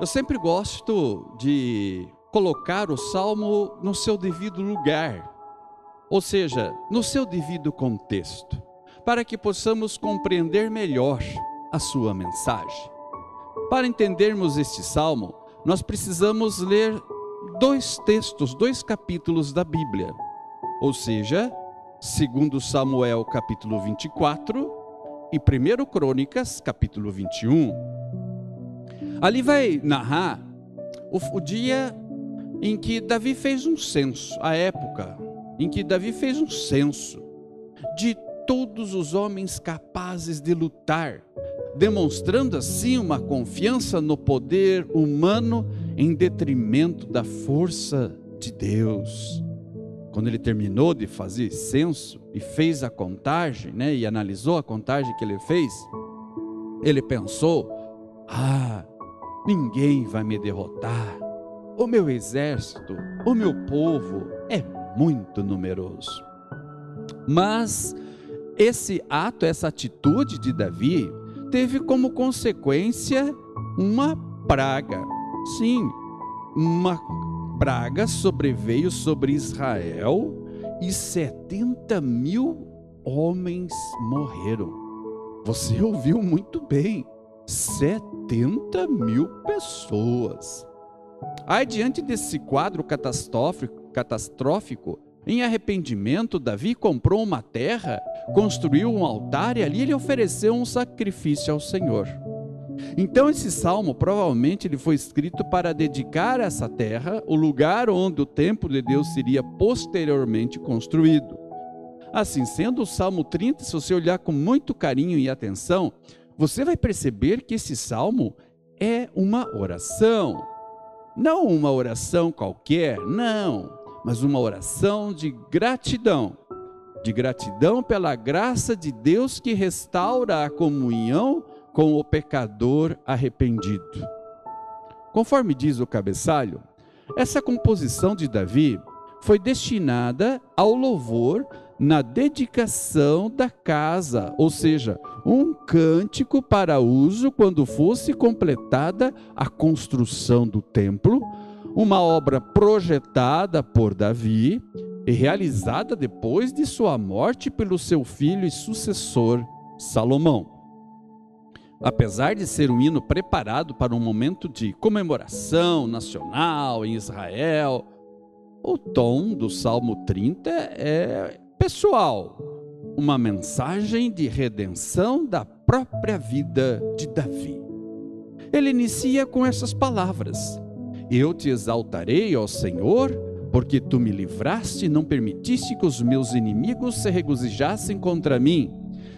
Eu sempre gosto de colocar o salmo no seu devido lugar, ou seja, no seu devido contexto, para que possamos compreender melhor a sua mensagem. Para entendermos este salmo, nós precisamos ler dois textos, dois capítulos da Bíblia. Ou seja, segundo Samuel capítulo 24 e 1 Crônicas capítulo 21. Ali vai narrar o, o dia em que Davi fez um censo, a época em que Davi fez um censo de todos os homens capazes de lutar, demonstrando assim uma confiança no poder humano em detrimento da força de Deus. Quando ele terminou de fazer censo e fez a contagem, né, e analisou a contagem que ele fez, ele pensou: "Ah, ninguém vai me derrotar. O meu exército, o meu povo é muito numeroso." Mas esse ato, essa atitude de Davi teve como consequência uma praga. Sim, uma praga sobreveio sobre Israel e 70 mil homens morreram. Você ouviu muito bem: 70 mil pessoas. Aí, diante desse quadro catastrófico, catastrófico, em arrependimento, Davi comprou uma terra, construiu um altar e ali ele ofereceu um sacrifício ao Senhor. Então esse salmo provavelmente ele foi escrito para dedicar essa terra, o lugar onde o templo de Deus seria posteriormente construído. Assim sendo, o Salmo 30, se você olhar com muito carinho e atenção, você vai perceber que esse salmo é uma oração. Não uma oração qualquer, não, mas uma oração de gratidão. De gratidão pela graça de Deus que restaura a comunhão com o pecador arrependido. Conforme diz o cabeçalho, essa composição de Davi foi destinada ao louvor na dedicação da casa, ou seja, um cântico para uso quando fosse completada a construção do templo, uma obra projetada por Davi e realizada depois de sua morte pelo seu filho e sucessor Salomão. Apesar de ser um hino preparado para um momento de comemoração nacional em Israel, o tom do Salmo 30 é pessoal, uma mensagem de redenção da própria vida de Davi. Ele inicia com essas palavras: Eu te exaltarei, ó Senhor, porque tu me livraste e não permitiste que os meus inimigos se regozijassem contra mim.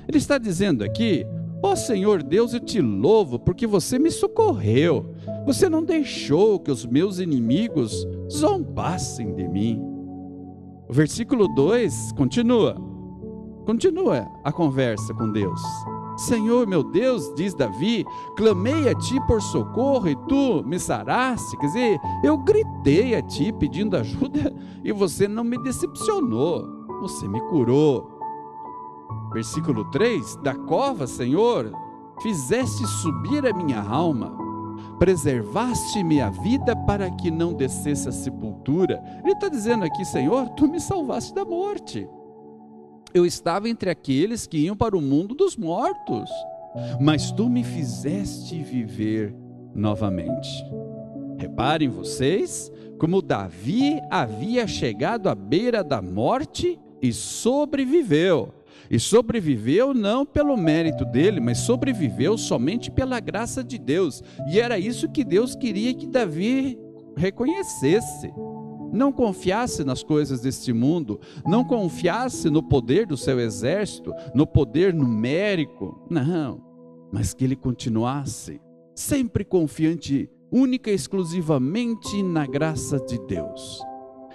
Ele está dizendo aqui Ó oh, Senhor Deus, eu te louvo porque você me socorreu. Você não deixou que os meus inimigos zombassem de mim. O versículo 2 continua. Continua a conversa com Deus. Senhor meu Deus, diz Davi, clamei a ti por socorro e tu me saraste. Quer dizer, eu gritei a ti pedindo ajuda e você não me decepcionou. Você me curou. Versículo 3: Da cova, Senhor, fizeste subir a minha alma, preservaste-me a vida para que não descesse a sepultura. Ele está dizendo aqui, Senhor, tu me salvaste da morte. Eu estava entre aqueles que iam para o mundo dos mortos, mas tu me fizeste viver novamente. Reparem vocês como Davi havia chegado à beira da morte e sobreviveu. E sobreviveu não pelo mérito dele, mas sobreviveu somente pela graça de Deus. E era isso que Deus queria que Davi reconhecesse. Não confiasse nas coisas deste mundo, não confiasse no poder do seu exército, no poder numérico, não, mas que ele continuasse sempre confiante única e exclusivamente na graça de Deus.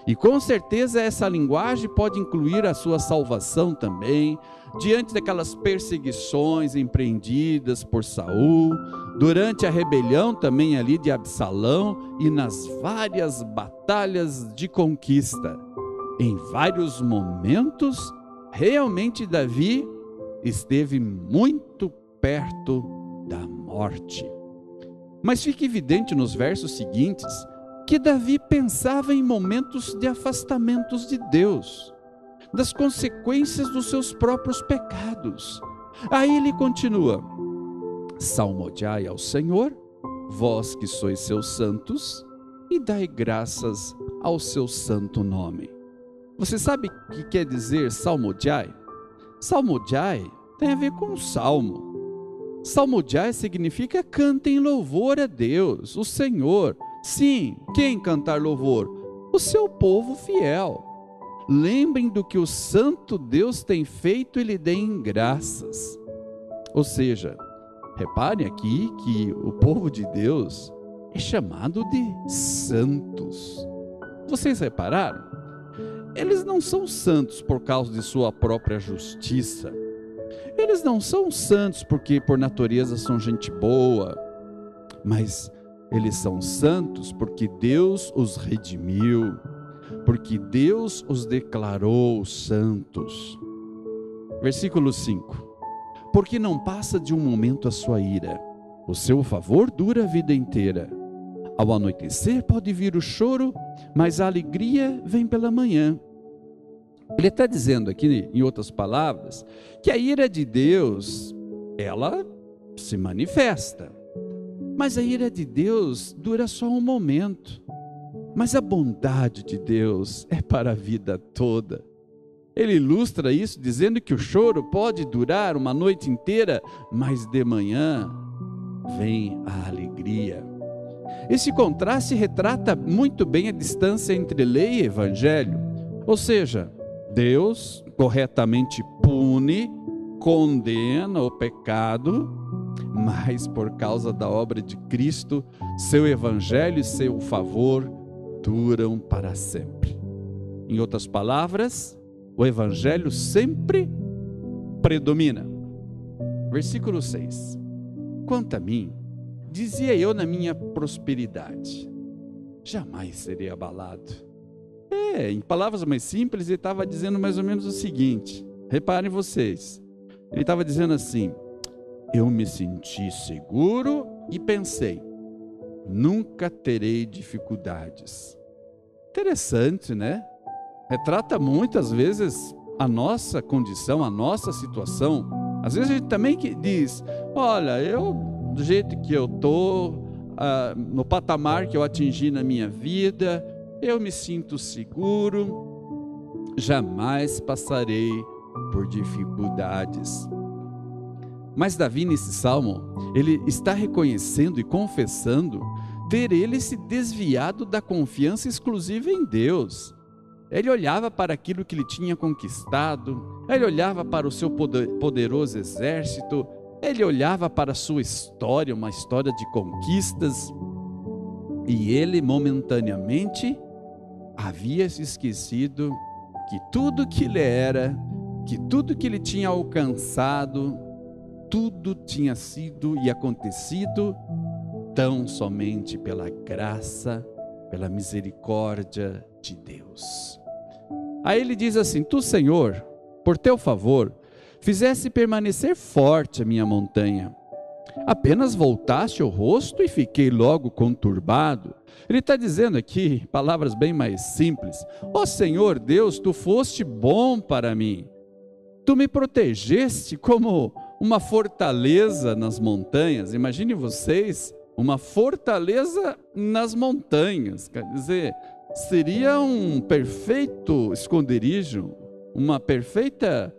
E com certeza essa linguagem pode incluir a sua salvação também, diante daquelas perseguições empreendidas por Saul, durante a rebelião também ali de Absalão e nas várias batalhas de conquista. Em vários momentos, realmente Davi esteve muito perto da morte. Mas fica evidente nos versos seguintes que Davi pensava em momentos de afastamentos de Deus, das consequências dos seus próprios pecados. Aí ele continua: Salmodiai ao Senhor, vós que sois seus santos, e dai graças ao seu santo nome. Você sabe o que quer dizer salmodiai? Salmodiai tem a ver com salmo. Salmodiai significa cantem louvor a Deus, o Senhor. Sim, quem cantar louvor? O seu povo fiel. Lembrem do que o Santo Deus tem feito e lhe deem graças. Ou seja, reparem aqui que o povo de Deus é chamado de santos. Vocês repararam? Eles não são santos por causa de sua própria justiça. Eles não são santos porque por natureza são gente boa, mas eles são santos porque Deus os redimiu, porque Deus os declarou santos. Versículo 5: Porque não passa de um momento a sua ira, o seu favor dura a vida inteira. Ao anoitecer pode vir o choro, mas a alegria vem pela manhã. Ele está dizendo aqui, em outras palavras, que a ira de Deus, ela se manifesta. Mas a ira de Deus dura só um momento. Mas a bondade de Deus é para a vida toda. Ele ilustra isso dizendo que o choro pode durar uma noite inteira, mas de manhã vem a alegria. Esse contraste retrata muito bem a distância entre lei e evangelho. Ou seja, Deus corretamente pune, condena o pecado, mas por causa da obra de Cristo, seu evangelho e seu favor duram para sempre. Em outras palavras, o evangelho sempre predomina. Versículo 6. Quanto a mim, Dizia eu na minha prosperidade: jamais serei abalado. É, em palavras mais simples, ele estava dizendo mais ou menos o seguinte: reparem vocês. Ele estava dizendo assim: eu me senti seguro e pensei, nunca terei dificuldades. Interessante, né? Retrata muitas vezes a nossa condição, a nossa situação. Às vezes a gente também diz: olha, eu do jeito que eu estou, uh, no patamar que eu atingi na minha vida, eu me sinto seguro, jamais passarei por dificuldades. Mas Davi, nesse salmo, ele está reconhecendo e confessando ter ele se desviado da confiança exclusiva em Deus. Ele olhava para aquilo que ele tinha conquistado, ele olhava para o seu poderoso exército, ele olhava para a sua história, uma história de conquistas, e ele momentaneamente havia se esquecido que tudo que ele era, que tudo que ele tinha alcançado, tudo tinha sido e acontecido tão somente pela graça, pela misericórdia de Deus. Aí ele diz assim: Tu, Senhor, por teu favor, fizesse permanecer forte a minha montanha. Apenas voltaste o rosto e fiquei logo conturbado. Ele está dizendo aqui palavras bem mais simples: Ó oh Senhor Deus, tu foste bom para mim. Tu me protegeste como uma fortaleza nas montanhas. Imagine vocês, uma fortaleza nas montanhas. Quer dizer, seria um perfeito esconderijo, uma perfeita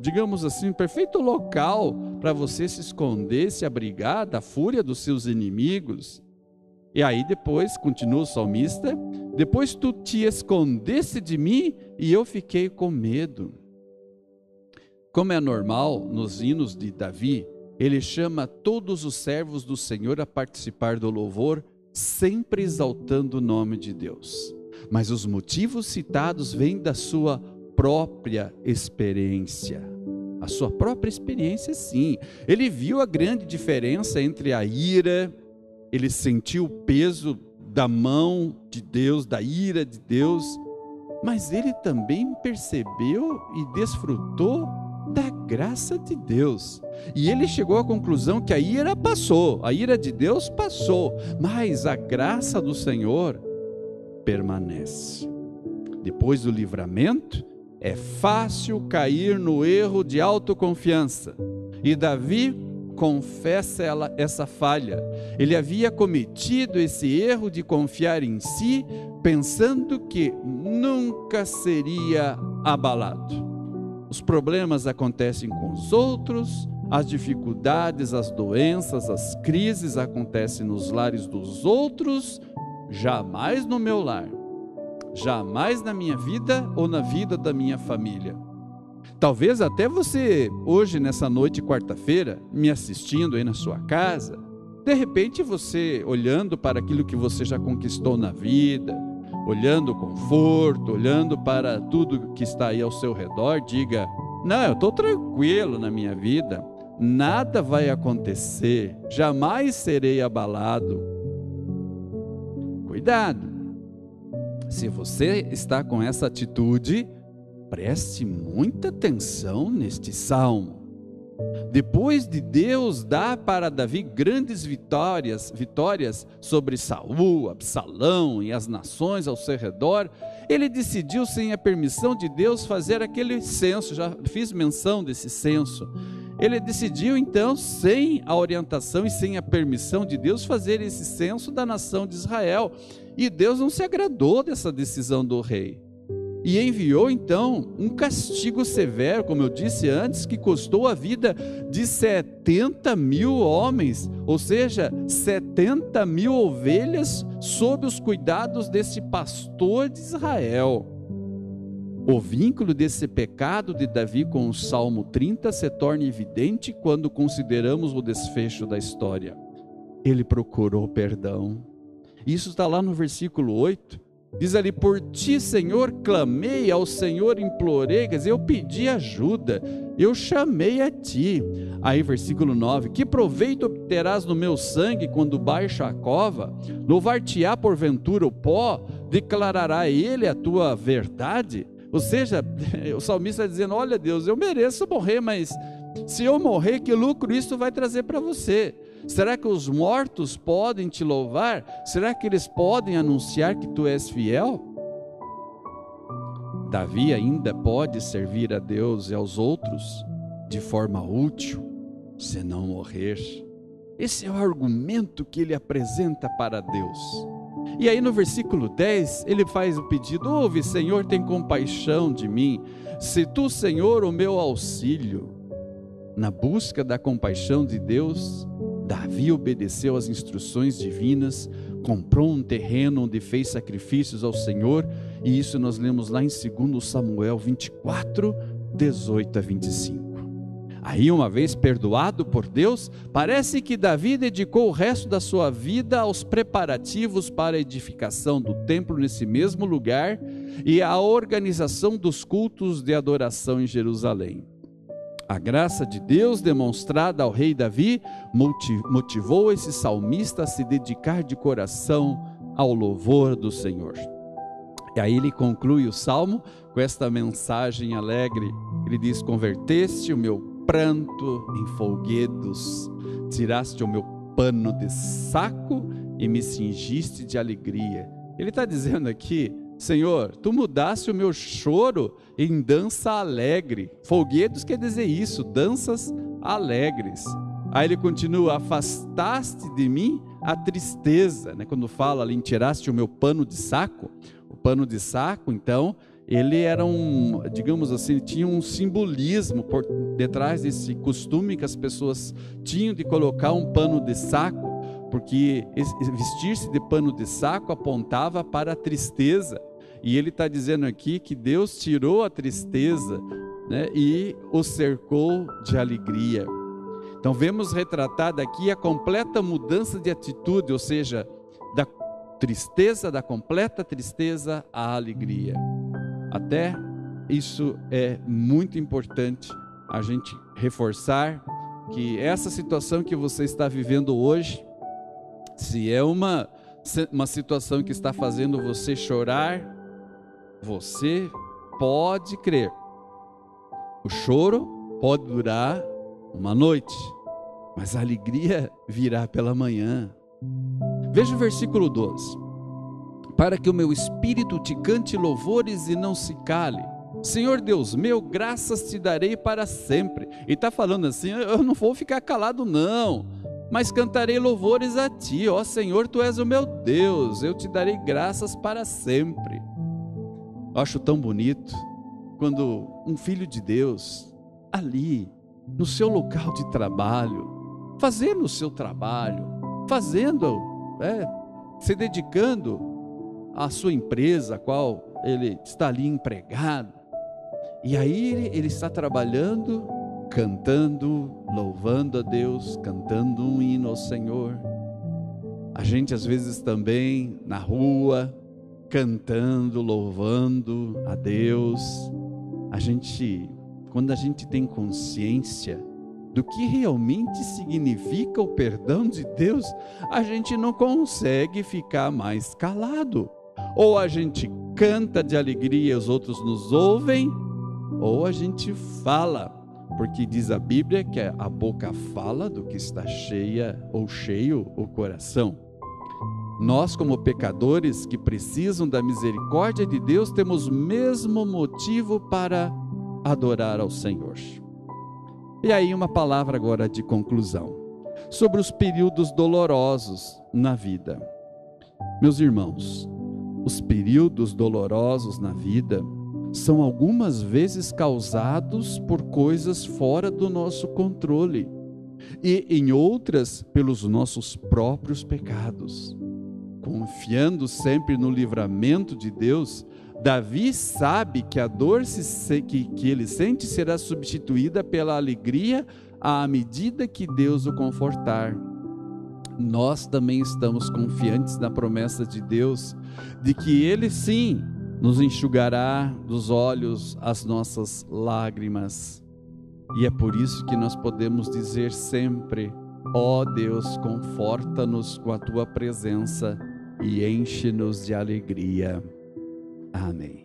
digamos assim, perfeito local para você se esconder, se abrigar da fúria dos seus inimigos. E aí depois, continua o salmista, depois tu te escondesse de mim e eu fiquei com medo. Como é normal nos hinos de Davi, ele chama todos os servos do Senhor a participar do louvor, sempre exaltando o nome de Deus. Mas os motivos citados vêm da sua própria experiência. A sua própria experiência, sim. Ele viu a grande diferença entre a ira, ele sentiu o peso da mão de Deus, da ira de Deus, mas ele também percebeu e desfrutou da graça de Deus. E ele chegou à conclusão que a ira passou, a ira de Deus passou, mas a graça do Senhor permanece. Depois do livramento, é fácil cair no erro de autoconfiança. E Davi confessa ela, essa falha. Ele havia cometido esse erro de confiar em si, pensando que nunca seria abalado. Os problemas acontecem com os outros, as dificuldades, as doenças, as crises acontecem nos lares dos outros, jamais no meu lar, jamais na minha vida ou na vida da minha família. Talvez até você, hoje, nessa noite, quarta-feira, me assistindo aí na sua casa, de repente você, olhando para aquilo que você já conquistou na vida, olhando o conforto, olhando para tudo que está aí ao seu redor, diga: Não, eu estou tranquilo na minha vida, nada vai acontecer, jamais serei abalado. Cuidado, se você está com essa atitude, preste muita atenção neste salmo. Depois de Deus dar para Davi grandes vitórias, vitórias sobre Saul, Absalão e as nações ao seu redor, ele decidiu, sem a permissão de Deus, fazer aquele censo. Já fiz menção desse censo. Ele decidiu então, sem a orientação e sem a permissão de Deus, fazer esse censo da nação de Israel. E Deus não se agradou dessa decisão do rei e enviou então um castigo severo, como eu disse antes, que custou a vida de 70 mil homens, ou seja, 70 mil ovelhas sob os cuidados desse pastor de Israel. O vínculo desse pecado de Davi com o Salmo 30 se torna evidente quando consideramos o desfecho da história. Ele procurou perdão. Isso está lá no versículo 8 Diz ali: Por ti, Senhor, clamei, ao Senhor implorei, quer dizer, eu pedi ajuda, eu chamei a ti. Aí, versículo 9: Que proveito obterás no meu sangue quando baixa a cova? Louvar-te-á porventura o pó? Declarará ele a tua verdade? Ou seja, o salmista está dizendo: Olha, Deus, eu mereço morrer, mas se eu morrer, que lucro isso vai trazer para você? Será que os mortos podem te louvar? Será que eles podem anunciar que tu és fiel? Davi ainda pode servir a Deus e aos outros de forma útil, se não morrer. Esse é o argumento que ele apresenta para Deus. E aí no versículo 10, ele faz o pedido: Ouve, Senhor, tem compaixão de mim. Se tu, Senhor, o meu auxílio. Na busca da compaixão de Deus, Davi obedeceu às instruções divinas, comprou um terreno onde fez sacrifícios ao Senhor, e isso nós lemos lá em 2 Samuel 24, 18 a 25. Aí, uma vez perdoado por Deus, parece que Davi dedicou o resto da sua vida aos preparativos para a edificação do templo nesse mesmo lugar e à organização dos cultos de adoração em Jerusalém. A graça de Deus demonstrada ao rei Davi motivou esse salmista a se dedicar de coração ao louvor do Senhor. E aí ele conclui o salmo com esta mensagem alegre. Ele diz: Converteste o meu pranto em folguedos, tiraste o meu pano de saco e me cingiste de alegria. Ele está dizendo aqui Senhor, tu mudaste o meu choro em dança alegre. Folguedos quer dizer isso, danças alegres. Aí ele continua: afastaste de mim a tristeza, né? Quando fala ali, tiraste o meu pano de saco, o pano de saco, então, ele era um, digamos assim, tinha um simbolismo por detrás desse costume que as pessoas tinham de colocar um pano de saco porque vestir-se de pano de saco apontava para a tristeza. E ele está dizendo aqui que Deus tirou a tristeza né, e o cercou de alegria. Então vemos retratada aqui a completa mudança de atitude, ou seja, da tristeza, da completa tristeza à alegria. Até isso é muito importante a gente reforçar que essa situação que você está vivendo hoje, se é uma, uma situação que está fazendo você chorar, você pode crer. O choro pode durar uma noite, mas a alegria virá pela manhã. Veja o versículo 12. Para que o meu espírito te cante louvores e não se cale. Senhor Deus meu, graças te darei para sempre. E está falando assim: eu não vou ficar calado, não, mas cantarei louvores a ti, ó Senhor, tu és o meu Deus, eu te darei graças para sempre. Eu acho tão bonito quando um filho de Deus, ali, no seu local de trabalho, fazendo o seu trabalho, fazendo, é, se dedicando à sua empresa, a qual ele está ali empregado, e aí ele, ele está trabalhando, cantando, louvando a Deus, cantando um hino ao Senhor. A gente às vezes também na rua, cantando, louvando a Deus. A gente, quando a gente tem consciência do que realmente significa o perdão de Deus, a gente não consegue ficar mais calado. Ou a gente canta de alegria e os outros nos ouvem, ou a gente fala, porque diz a Bíblia que a boca fala do que está cheia ou cheio o coração. Nós, como pecadores que precisam da misericórdia de Deus, temos mesmo motivo para adorar ao Senhor. E aí, uma palavra agora de conclusão sobre os períodos dolorosos na vida. Meus irmãos, os períodos dolorosos na vida são algumas vezes causados por coisas fora do nosso controle e em outras pelos nossos próprios pecados. Confiando sempre no livramento de Deus, Davi sabe que a dor que, ele sente será substituída pela alegria à medida que Deus o confortar. Nós também estamos confiantes na promessa de Deus de que Ele sim nos enxugará dos olhos as nossas lágrimas. E é por isso que nós podemos dizer sempre: ó oh Deus, conforta-nos com a tua presença e enche-nos de alegria. Amém.